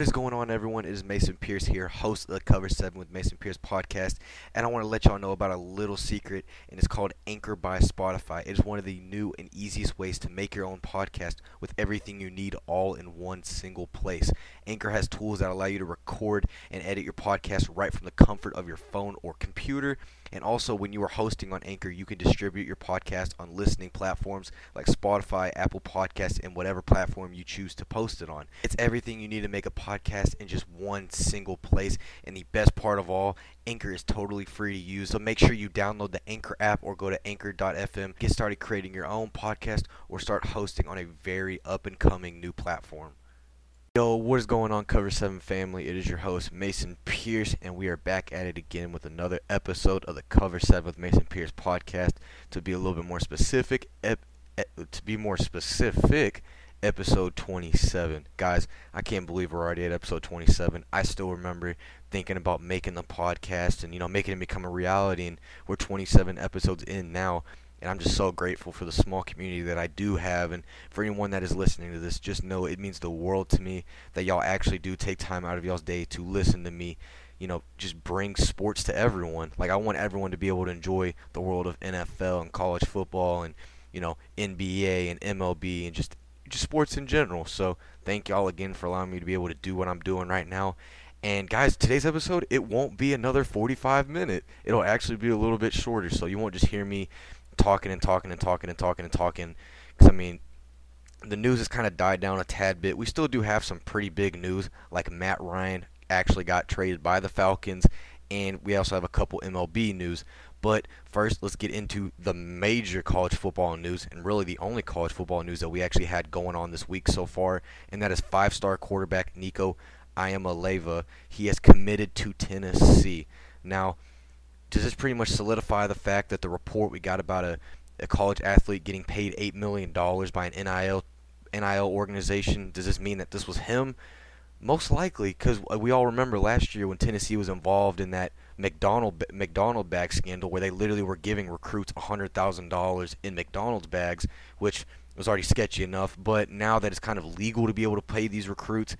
What is going on, everyone? It is Mason Pierce here, host of the Cover 7 with Mason Pierce podcast. And I want to let y'all know about a little secret, and it's called Anchor by Spotify. It is one of the new and easiest ways to make your own podcast with everything you need all in one single place. Anchor has tools that allow you to record and edit your podcast right from the comfort of your phone or computer. And also, when you are hosting on Anchor, you can distribute your podcast on listening platforms like Spotify, Apple Podcasts, and whatever platform you choose to post it on. It's everything you need to make a podcast in just one single place. And the best part of all, Anchor is totally free to use. So make sure you download the Anchor app or go to anchor.fm. Get started creating your own podcast or start hosting on a very up and coming new platform. Yo, what is going on, Cover 7 family? It is your host, Mason Pierce, and we are back at it again with another episode of the Cover 7 with Mason Pierce podcast. To be a little bit more specific, ep- ep- to be more specific, episode 27. Guys, I can't believe we're already at episode 27. I still remember thinking about making the podcast and, you know, making it become a reality, and we're 27 episodes in now and I'm just so grateful for the small community that I do have. And for anyone that is listening to this, just know it means the world to me that y'all actually do take time out of y'all's day to listen to me. You know, just bring sports to everyone. Like I want everyone to be able to enjoy the world of NFL and college football and you know NBA and MLB and just just sports in general. So thank y'all again for allowing me to be able to do what I'm doing right now. And guys, today's episode it won't be another 45 minute. It'll actually be a little bit shorter, so you won't just hear me talking and talking and talking and talking and talking. Because, I mean, the news has kind of died down a tad bit. We still do have some pretty big news, like Matt Ryan actually got traded by the Falcons, and we also have a couple MLB news. But first, let's get into the major college football news, and really the only college football news that we actually had going on this week so far, and that is five-star quarterback Nico Iamaleava. He has committed to Tennessee. Now, does this pretty much solidify the fact that the report we got about a, a college athlete getting paid eight million dollars by an NIL NIL organization? Does this mean that this was him? Most likely, because uh, we all remember last year when Tennessee was involved in that McDonald McDonald bag scandal, where they literally were giving recruits hundred thousand dollars in McDonald's bags, which was already sketchy enough. But now that it's kind of legal to be able to pay these recruits,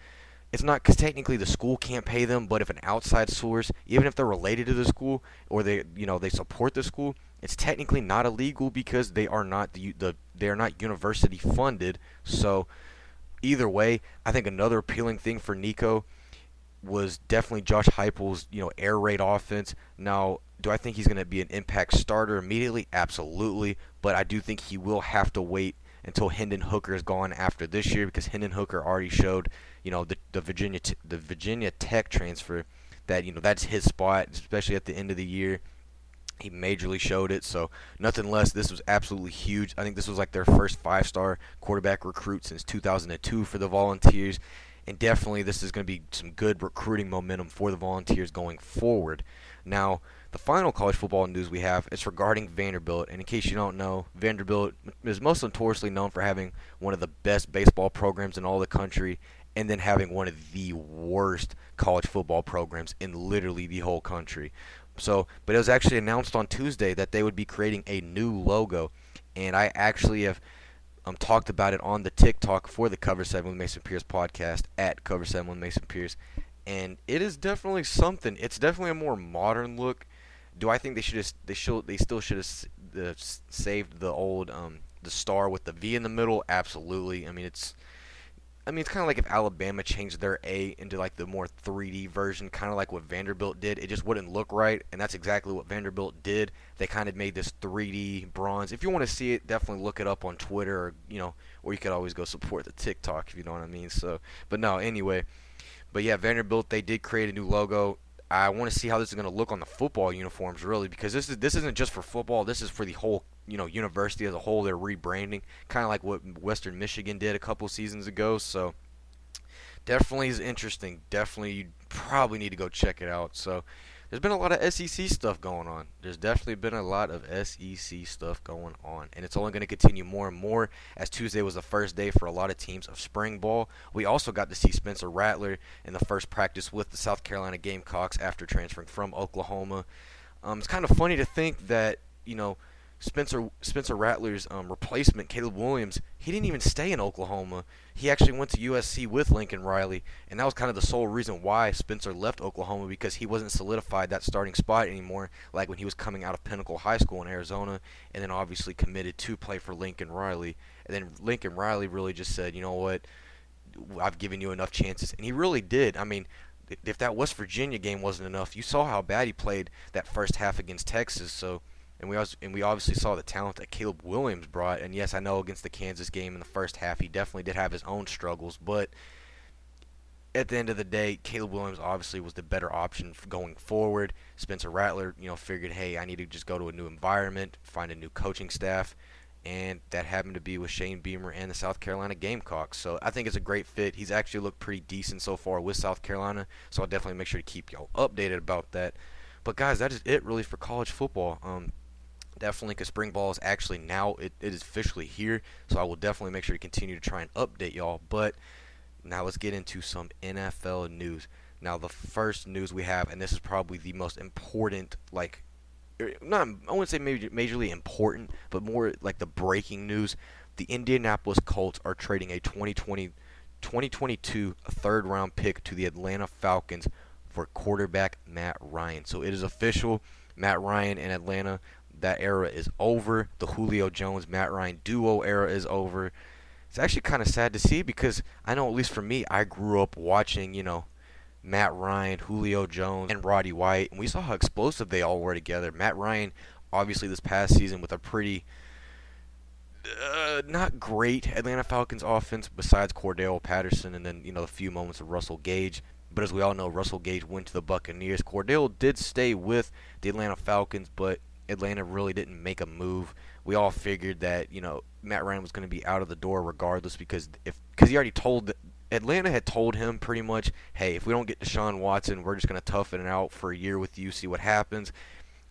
it's not because technically the school can't pay them, but if an outside source, even if they're related to the school or they, you know, they support the school, it's technically not illegal because they are not the, the they are not university funded. So either way, I think another appealing thing for Nico was definitely Josh Heupel's, you know, air raid offense. Now, do I think he's going to be an impact starter immediately? Absolutely, but I do think he will have to wait until Hendon Hooker is gone after this year because Hendon Hooker already showed, you know, the, the Virginia the Virginia Tech transfer that you know that's his spot, especially at the end of the year. He majorly showed it, so nothing less. This was absolutely huge. I think this was like their first five-star quarterback recruit since 2002 for the Volunteers, and definitely this is going to be some good recruiting momentum for the Volunteers going forward. Now, the final college football news we have is regarding Vanderbilt. And in case you don't know, Vanderbilt is most notoriously known for having one of the best baseball programs in all the country and then having one of the worst college football programs in literally the whole country. So, but it was actually announced on Tuesday that they would be creating a new logo, and I actually have um, talked about it on the TikTok for the Cover Seven with Mason Pierce podcast at Cover Seven with Mason Pierce, and it is definitely something. It's definitely a more modern look. Do I think they should have? They should. They still should have saved the old um, the star with the V in the middle. Absolutely. I mean, it's. I mean, it's kind of like if Alabama changed their A into like the more 3D version, kind of like what Vanderbilt did. It just wouldn't look right, and that's exactly what Vanderbilt did. They kind of made this 3D bronze. If you want to see it, definitely look it up on Twitter, or you know, or you could always go support the TikTok if you know what I mean. So, but no, anyway. But yeah, Vanderbilt they did create a new logo. I want to see how this is going to look on the football uniforms, really, because this is this isn't just for football. This is for the whole, you know, university as a whole. They're rebranding, kind of like what Western Michigan did a couple seasons ago. So definitely is interesting. Definitely, you probably need to go check it out. So there's been a lot of SEC stuff going on. There's definitely been a lot of SEC stuff going on, and it's only going to continue more and more as Tuesday was the first day for a lot of teams of spring ball. We also got to see Spencer Rattler in the first practice with the South Carolina Gamecocks after transferring from Oklahoma. Um, it's kind of funny to think that you know Spencer Spencer Rattler's um, replacement, Caleb Williams, he didn't even stay in Oklahoma. He actually went to USC with Lincoln Riley, and that was kind of the sole reason why Spencer left Oklahoma because he wasn't solidified that starting spot anymore, like when he was coming out of Pinnacle High School in Arizona, and then obviously committed to play for Lincoln Riley. And then Lincoln Riley really just said, you know what, I've given you enough chances, and he really did. I mean, if that West Virginia game wasn't enough, you saw how bad he played that first half against Texas. So and we also, and we obviously saw the talent that Caleb Williams brought. And yes, I know against the Kansas game in the first half, he definitely did have his own struggles, but at the end of the day, Caleb Williams obviously was the better option going forward. Spencer Rattler, you know, figured, hey, I need to just go to a new environment, find a new coaching staff, and that happened to be with Shane Beamer and the South Carolina Gamecocks. So I think it's a great fit. He's actually looked pretty decent so far with South Carolina, so I'll definitely make sure to keep y'all updated about that. But guys, that is it really for college football. Um, definitely because spring ball is actually now it, it is officially here so i will definitely make sure to continue to try and update y'all but now let's get into some nfl news. Now the first news we have and this is probably the most important like er, not i wouldn't say major, majorly important but more like the breaking news. The indianapolis colts are trading a 2020 2022 third round pick to the atlanta falcons for quarterback matt ryan. So it is official. Matt Ryan in Atlanta that era is over. The Julio Jones Matt Ryan duo era is over. It's actually kind of sad to see because I know at least for me, I grew up watching, you know, Matt Ryan, Julio Jones, and Roddy White, and we saw how explosive they all were together. Matt Ryan, obviously this past season with a pretty uh, not great Atlanta Falcons offense besides Cordarrelle Patterson and then, you know, a few moments of Russell Gage. But as we all know, Russell Gage went to the Buccaneers. Cordarrelle did stay with the Atlanta Falcons, but Atlanta really didn't make a move. We all figured that you know Matt Ryan was going to be out of the door regardless because if because he already told Atlanta had told him pretty much, hey, if we don't get Deshaun Watson, we're just going to toughen it out for a year with you, see what happens.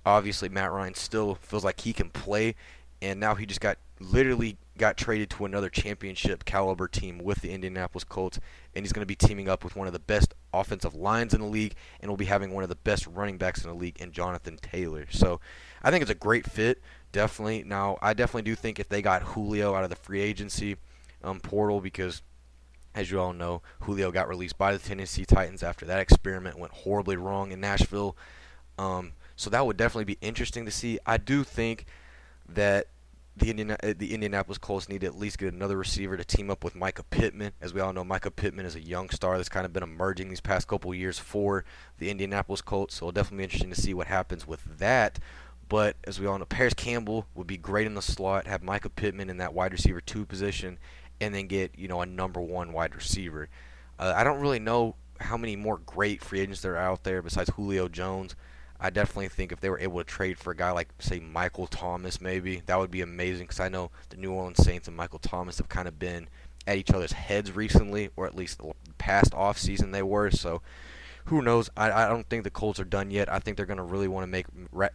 Obviously, Matt Ryan still feels like he can play, and now he just got literally got traded to another championship caliber team with the Indianapolis Colts, and he's going to be teaming up with one of the best offensive lines in the league, and will be having one of the best running backs in the league in Jonathan Taylor. So I think it's a great fit, definitely. Now, I definitely do think if they got Julio out of the free agency um, portal, because as you all know, Julio got released by the Tennessee Titans after that experiment went horribly wrong in Nashville. Um, so that would definitely be interesting to see. I do think that the Indiana, uh, the Indianapolis Colts need to at least get another receiver to team up with Micah Pittman. As we all know, Micah Pittman is a young star that's kind of been emerging these past couple years for the Indianapolis Colts. So it'll definitely be interesting to see what happens with that. But as we all know, Parris Campbell would be great in the slot, have Mycah Pittman in that wide receiver two position, and then get you know a number one wide receiver. Uh, I don't really know how many more great free agents there are out there besides Julio Jones. I definitely think if they were able to trade for a guy like, say, Michael Thomas, maybe that would be amazing. Because I know the New Orleans Saints and Michael Thomas have kind of been at each other's heads recently, or at least the past off season they were. So who knows? I, I don't think the Colts are done yet. I think they're going to really want to make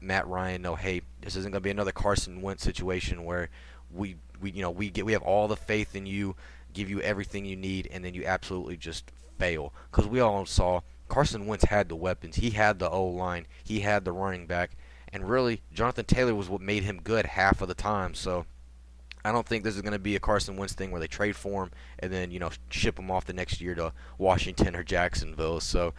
Matt Ryan know, hey, this isn't going to be another Carson Wentz situation where we, we you know we get we have all the faith in you, give you everything you need, and then you absolutely just fail. Because we all saw Carson Wentz had the weapons, he had the O line, he had the running back, and really Jonathan Taylor was what made him good half of the time. So I don't think this is going to be a Carson Wentz thing where they trade for him and then you know ship him off the next year to Washington or Jacksonville. So,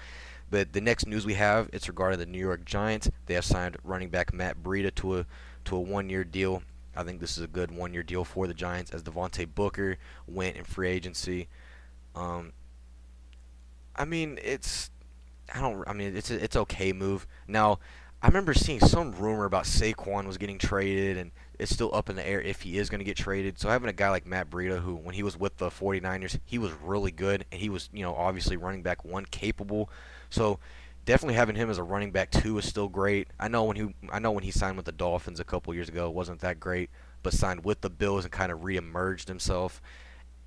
but the next news we have it's regarding the New York Giants. They have signed running back Matt Breida to a to a one-year deal. I think this is a good one-year deal for the Giants as Devontae Booker went in free agency. Um, I mean, it's I don't I mean it's a, it's okay move. Now, I remember seeing some rumor about Saquon was getting traded and it's still up in the air if he is going to get traded. So having a guy like Matt Breida, who when he was with the 49ers, he was really good, and he was, you know, obviously running back one capable. So definitely having him as a running back two is still great. I know when he, I know when he signed with the Dolphins a couple years ago, it wasn't that great, but signed with the Bills and kind of reemerged himself.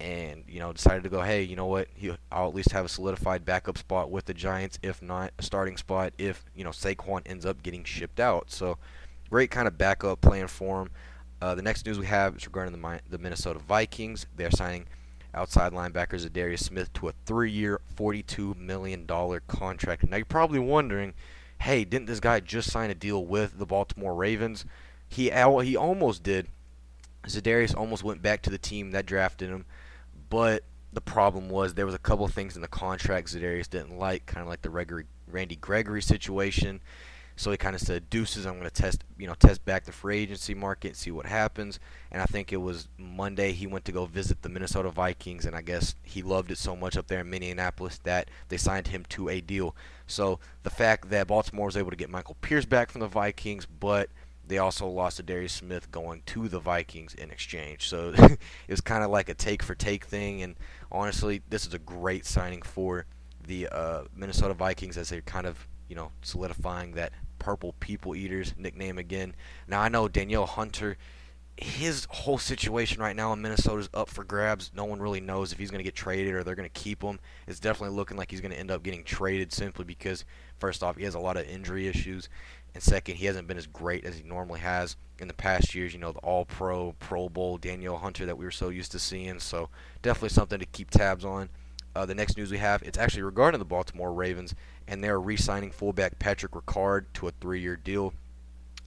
And you know, decided to go. Hey, you know what? He, I'll at least have a solidified backup spot with the Giants, if not a starting spot, if you know Saquon ends up getting shipped out. So, great kind of backup plan for him. Uh, the next news we have is regarding the, the Minnesota Vikings. They're signing outside linebackers Darius Smith to a three-year, $42 million contract. Now you're probably wondering, hey, didn't this guy just sign a deal with the Baltimore Ravens? he he almost did. Za'Darius almost went back to the team that drafted him, but the problem was there was a couple things in the contract Za'Darius didn't like, kind of like the Randy Gregory situation. So he kind of said, "Deuces, I'm going to test, you know, test back the free agency market, and see what happens." And I think it was Monday he went to go visit the Minnesota Vikings, and I guess he loved it so much up there in Minneapolis that they signed him to a deal. So the fact that Baltimore was able to get Michael Pierce back from the Vikings, but they also lost Za'Darius Smith going to the Vikings in exchange. So it was kind of like a take for take thing. And honestly, this is a great signing for the uh, Minnesota Vikings as they're kind of you know solidifying that purple people eaters nickname again. Now I know Danielle Hunter. His whole situation right now in Minnesota is up for grabs. No one really knows if he's going to get traded or they're going to keep him. It's definitely looking like he's going to end up getting traded simply because, first off, he has a lot of injury issues, and second, he hasn't been as great as he normally has in the past years. You know, the All Pro, Pro Bowl Danielle Hunter that we were so used to seeing. So definitely something to keep tabs on. Uh, the next news we have, it's actually regarding the Baltimore Ravens, and they're re-signing fullback Patrick Ricard to a three-year deal.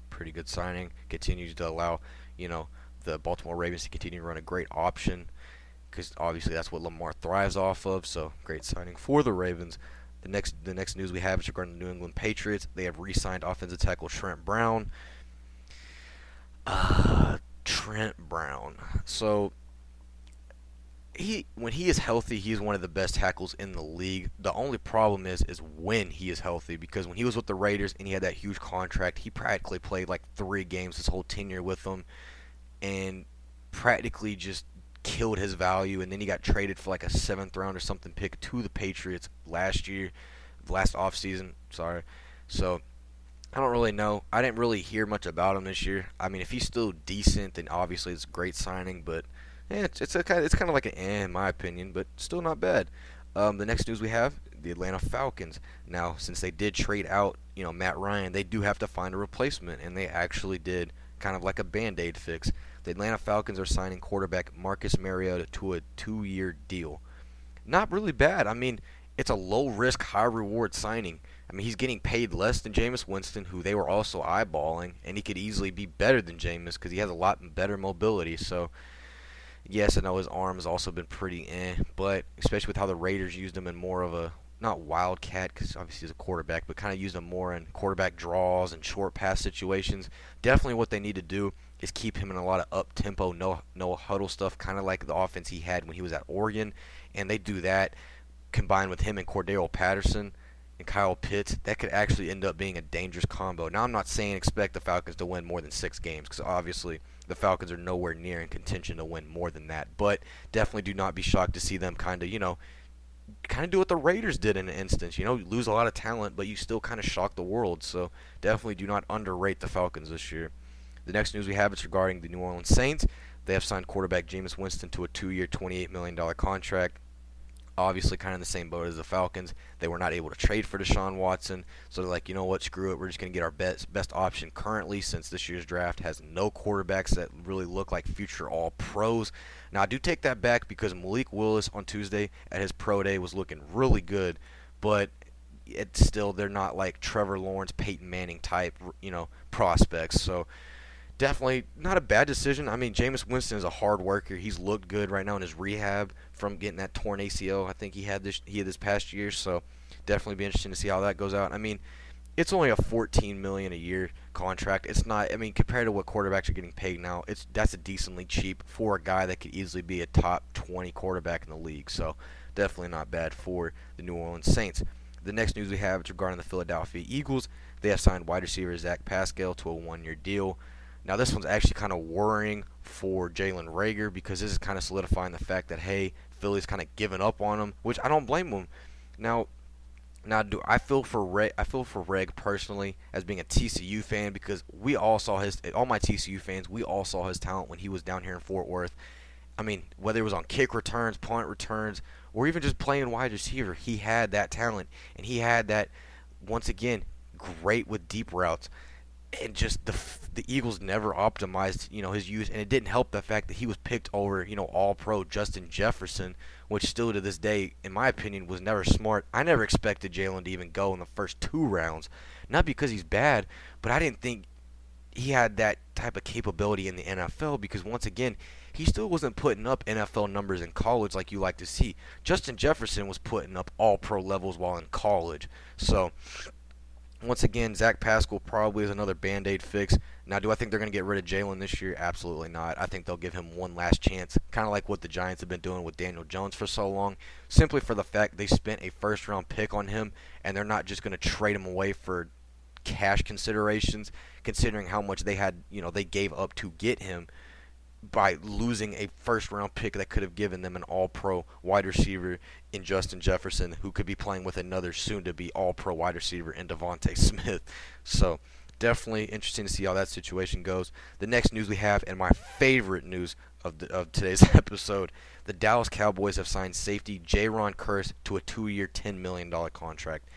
Pretty good signing. Continues to allow, you know, the Baltimore Ravens to continue to run a great option, because obviously that's what Lamar thrives off of. So great signing for the Ravens. The next the next news we have is regarding the New England Patriots. They have re-signed offensive tackle Trent Brown. Uh, Trent Brown. So he when he is healthy, he's one of the best tackles in the league. The only problem is is when he is healthy because when he was with the Raiders and he had that huge contract, he practically played like 3 games his whole tenure with them and practically just killed his value, and then he got traded for like a seventh round or something pick to the Patriots last year, last offseason. Sorry. So I don't really know. I didn't really hear much about him this year. I mean, if he's still decent, then obviously it's a great signing. But yeah, it's it's a kind of, it's kind of like an eh, in my opinion, but still not bad. Um, the next news we have the Atlanta Falcons. Now, since they did trade out, you know, Matt Ryan, they do have to find a replacement, and they actually did, kind of like a band-aid fix. The Atlanta Falcons are signing quarterback Marcus Mariota to a two-year deal. Not really bad. I mean, it's a low-risk, high-reward signing. I mean, he's getting paid less than Jameis Winston, who they were also eyeballing, and he could easily be better than Jameis because he has a lot better mobility. So, yes, I know his arm has also been pretty eh, but especially with how the Raiders used him in more of a not wildcat because obviously he's a quarterback, but kind of used him more in quarterback draws and short pass situations. Definitely what they need to do is keep him in a lot of up tempo, no no huddle stuff, kind of like the offense he had when he was at Oregon, and they do that combined with him and Cordarrelle Patterson and Kyle Pitts, that could actually end up being a dangerous combo. Now I'm not saying expect the Falcons to win more than six games because obviously the Falcons are nowhere near in contention to win more than that, but definitely do not be shocked to see them kind of you know kind of do what the Raiders did in an instance. You know, you lose a lot of talent, but you still kind of shock the world. So definitely do not underrate the Falcons this year. The next news we have is regarding the New Orleans Saints. They have signed quarterback Jameis Winston to a two-year, $28 million contract. Obviously, kind of in the same boat as the Falcons. They were not able to trade for Deshaun Watson, so they're like, you know what, screw it. We're just going to get our best best option currently, since this year's draft has no quarterbacks that really look like future All Pros. Now, I do take that back because Malik Willis on Tuesday at his pro day was looking really good, but it's still they're not like Trevor Lawrence, Peyton Manning type, you know, prospects. So definitely not a bad decision. I mean, Jameis Winston is a hard worker. He's looked good right now in his rehab from getting that torn ACL. I think he had this he had this past year, so definitely be interesting to see how that goes out. I mean, it's only a 14 million a year contract. It's not. I mean, compared to what quarterbacks are getting paid now, it's that's a decently cheap for a guy that could easily be a top 20 quarterback in the league. So definitely not bad for the New Orleans Saints. The next news we have is regarding the Philadelphia Eagles. They have signed wide receiver Zach Pascal to a one-year deal. Now, this one's actually kind of worrying for Jalen Reagor because this is kind of solidifying the fact that, hey, Philly's kind of given up on him, which I don't blame him. Now, now, do I feel for Reg? I feel for Reg personally as being a TCU fan because we all saw his. All my TCU fans, we all saw his talent when he was down here in Fort Worth. I mean, whether it was on kick returns, punt returns, or even just playing wide receiver, he had that talent, and he had that. Once again, great with deep routes and just the the Eagles never optimized you know his use, and it didn't help the fact that he was picked over you know All Pro Justin Jefferson, which still to this day, in my opinion, was never smart. I never expected Jalen to even go in the first two rounds, not because he's bad, but I didn't think he had that type of capability in the NFL because once again, he still wasn't putting up NFL numbers in college like you like to see. Justin Jefferson was putting up all pro levels while in college. So once again, Zach Pascal probably is another band aid fix. Now, do I think they're going to get rid of Jalen this year? Absolutely not. I think they'll give him one last chance, kind of like what the Giants have been doing with Daniel Jones for so long, simply for the fact they spent a first round pick on him, and they're not just going to trade him away for cash considerations, considering how much they had, you know, they gave up to get him by losing a first round pick that could have given them an all pro wide receiver in Justin Jefferson, who could be playing with another soon to be all pro wide receiver in DeVonta Smith. So definitely interesting to see how that situation goes. The next news we have, and my favorite news of, the, of today's episode, the Dallas Cowboys have signed safety Jayron Kearse to a two-year, $10 million contract.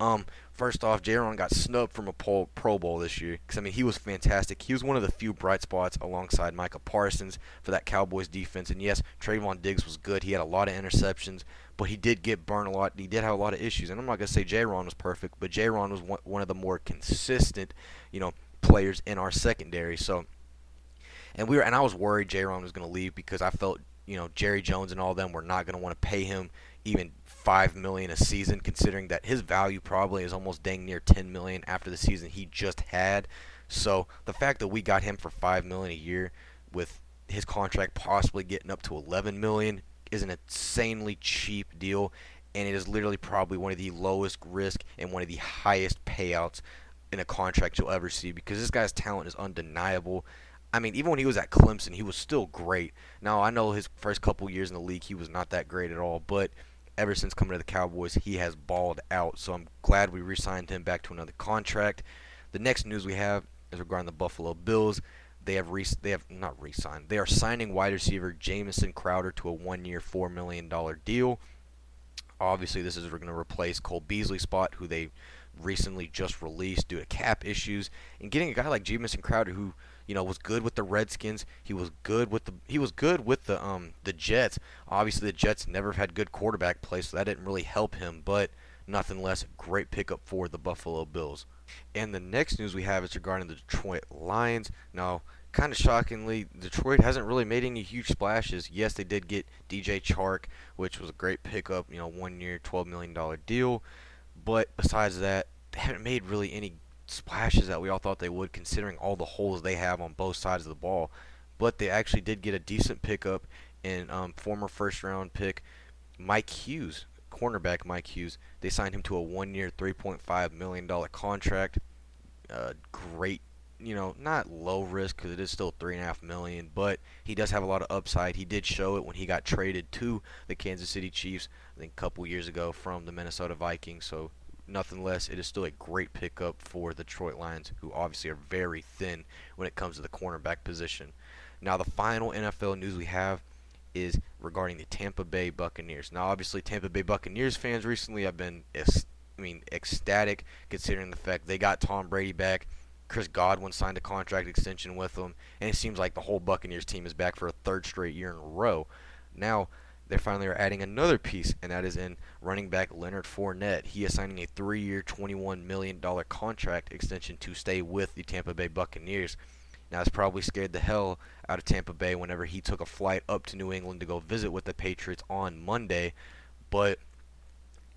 Um, first off, Jayron got snubbed from a Pro Bowl this year because I mean he was fantastic. He was one of the few bright spots alongside Micah Parsons for that Cowboys defense. And yes, Trevon Diggs was good. He had a lot of interceptions, but he did get burned a lot. He did have a lot of issues. And I'm not gonna say Jayron was perfect, but Jayron was one, one of the more consistent, you know, players in our secondary. So, and we were, and I was worried Jayron was gonna leave because I felt, you know, Jerry Jones and all them were not gonna want to pay him even five million a season, considering that his value probably is almost dang near ten million after the season he just had. So the fact that we got him for five million a year, with his contract possibly getting up to eleven million, is an insanely cheap deal, and it is literally probably one of the lowest risk and one of the highest payouts in a contract you'll ever see because this guy's talent is undeniable. I mean, even when he was at Clemson, he was still great. Now I know his first couple years in the league, he was not that great at all, but ever since coming to the Cowboys, he has balled out. So I'm glad we re-signed him back to another contract. The next news we have is regarding the Buffalo Bills. They have re- they have not re-signed. They are signing wide receiver Jamison Crowder to a one-year, four million dollar deal. Obviously, this is going to replace Cole Beasley spot, who they recently just released due to cap issues, and getting a guy like Jamison Crowder who you know, was good with the Redskins. He was good with the he was good with the um the Jets. Obviously, the Jets never had good quarterback play, so that didn't really help him. But nothing less, great pickup for the Buffalo Bills. And the next news we have is regarding the Detroit Lions. Now, kind of shockingly, Detroit hasn't really made any huge splashes. Yes, they did get DJ Chark, which was a great pickup. You know, one year, twelve million dollar deal. But besides that, they haven't made really any splashes that we all thought they would, considering all the holes they have on both sides of the ball. But they actually did get a decent pickup in um, former first round pick Mike Hughes, cornerback Mike Hughes. They signed him to a one year, $3.5 million contract. Uh, great, you know, not low risk because it is still 3.5 million, but he does have a lot of upside. He did show it when he got traded to the Kansas City Chiefs, I think a couple years ago from the Minnesota Vikings. So nothing less, it is still a great pickup for the Detroit Lions, who obviously are very thin when it comes to the cornerback position. Now, the final NFL news we have is regarding the Tampa Bay Buccaneers. Now, obviously, Tampa Bay Buccaneers fans recently have been, I mean, ecstatic considering the fact they got Tom Brady back. Chris Godwin signed a contract extension with them, and it seems like the whole Buccaneers team is back for a third straight year in a row. Now, they finally are adding another piece, and that is in running back Leonard Fournette. He is signing a three-year, $21 million contract extension to stay with the Tampa Bay Buccaneers. Now, it's probably scared the hell out of Tampa Bay whenever he took a flight up to New England to go visit with the Patriots on Monday. But,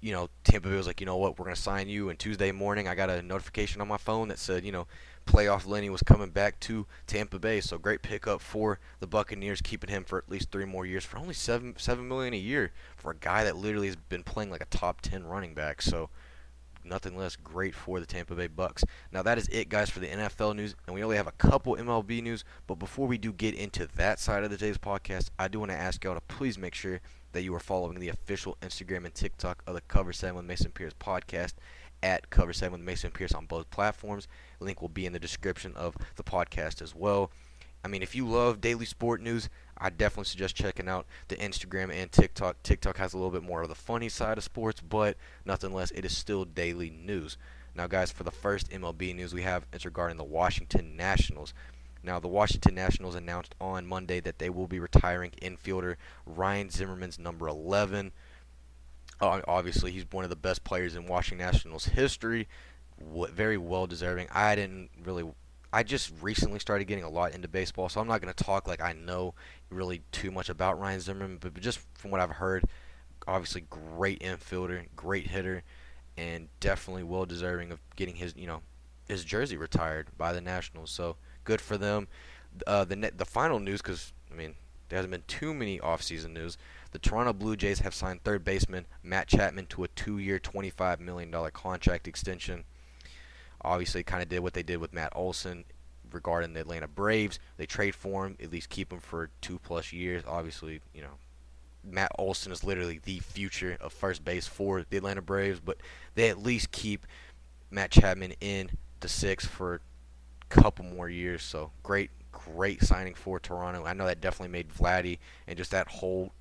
you know, Tampa Bay was like, you know what, we're going to sign you. And Tuesday morning, I got a notification on my phone that said, you know, playoff Lenny was coming back to Tampa Bay. So great pickup for the Buccaneers, keeping him for at least three more years for only seven seven million a year for a guy that literally has been playing like a top ten running back. So nothing less great for the Tampa Bay Bucks. Now that is it, guys, for the NFL news, and we only have a couple MLB news. But before we do get into that side of the today's podcast, I do want to ask y'all to please make sure that you are following the official Instagram and TikTok of the Cover Seven with Mason Pierce podcast at Cover 7 with Mason Pierce on both platforms. Link will be in the description of the podcast as well. I mean, if you love daily sport news, I definitely suggest checking out the Instagram and TikTok. TikTok has a little bit more of the funny side of sports, but nothing less, it is still daily news. Now, guys, for the first MLB news we have, it's regarding the Washington Nationals. Now, the Washington Nationals announced on Monday that they will be retiring infielder Ryan Zimmerman's number 11 uh, obviously he's one of the best players in Washington Nationals history. very well deserving. I didn't really, I just recently started getting a lot into baseball, so I'm not going to talk like I know really too much about Ryan Zimmerman, but just from what I've heard, obviously great infielder, great hitter, and definitely well deserving of getting his you know his jersey retired by the Nationals. So good for them. Uh, the net, the final news, because I mean there hasn't been too many offseason news. The Toronto Blue Jays have signed third baseman Matt Chapman to a two-year, $25 million contract extension. Obviously, kind of did what they did with Matt Olson regarding the Atlanta Braves. They trade for him, at least keep him for two plus years. Obviously, you know, Matt Olson is literally the future of first base for the Atlanta Braves, but they at least keep Matt Chapman in the six for couple more years. So great, great signing for Toronto. I know that definitely made Vladdy and just that whole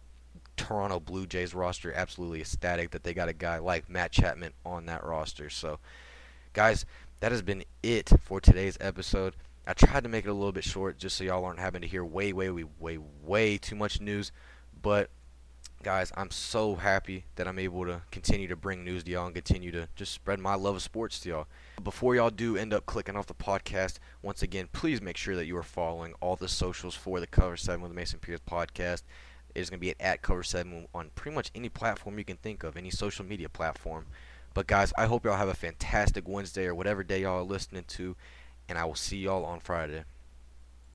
Toronto Blue Jays roster absolutely ecstatic that they got a guy like Matt Chapman on that roster. So, guys, that has been it for today's episode. I tried to make it a little bit short just so y'all aren't having to hear way, way, way, way, way too much news. But guys, I'm so happy that I'm able to continue to bring news to y'all and continue to just spread my love of sports to y'all. Before y'all do end up clicking off the podcast, once again, please make sure that you are following all the socials for the Cover 7 with the Mason Pierce podcast. It is going to be at, at Cover 7 on pretty much any platform you can think of, any social media platform. But guys, I hope y'all have a fantastic Wednesday or whatever day y'all are listening to, and I will see y'all on Friday.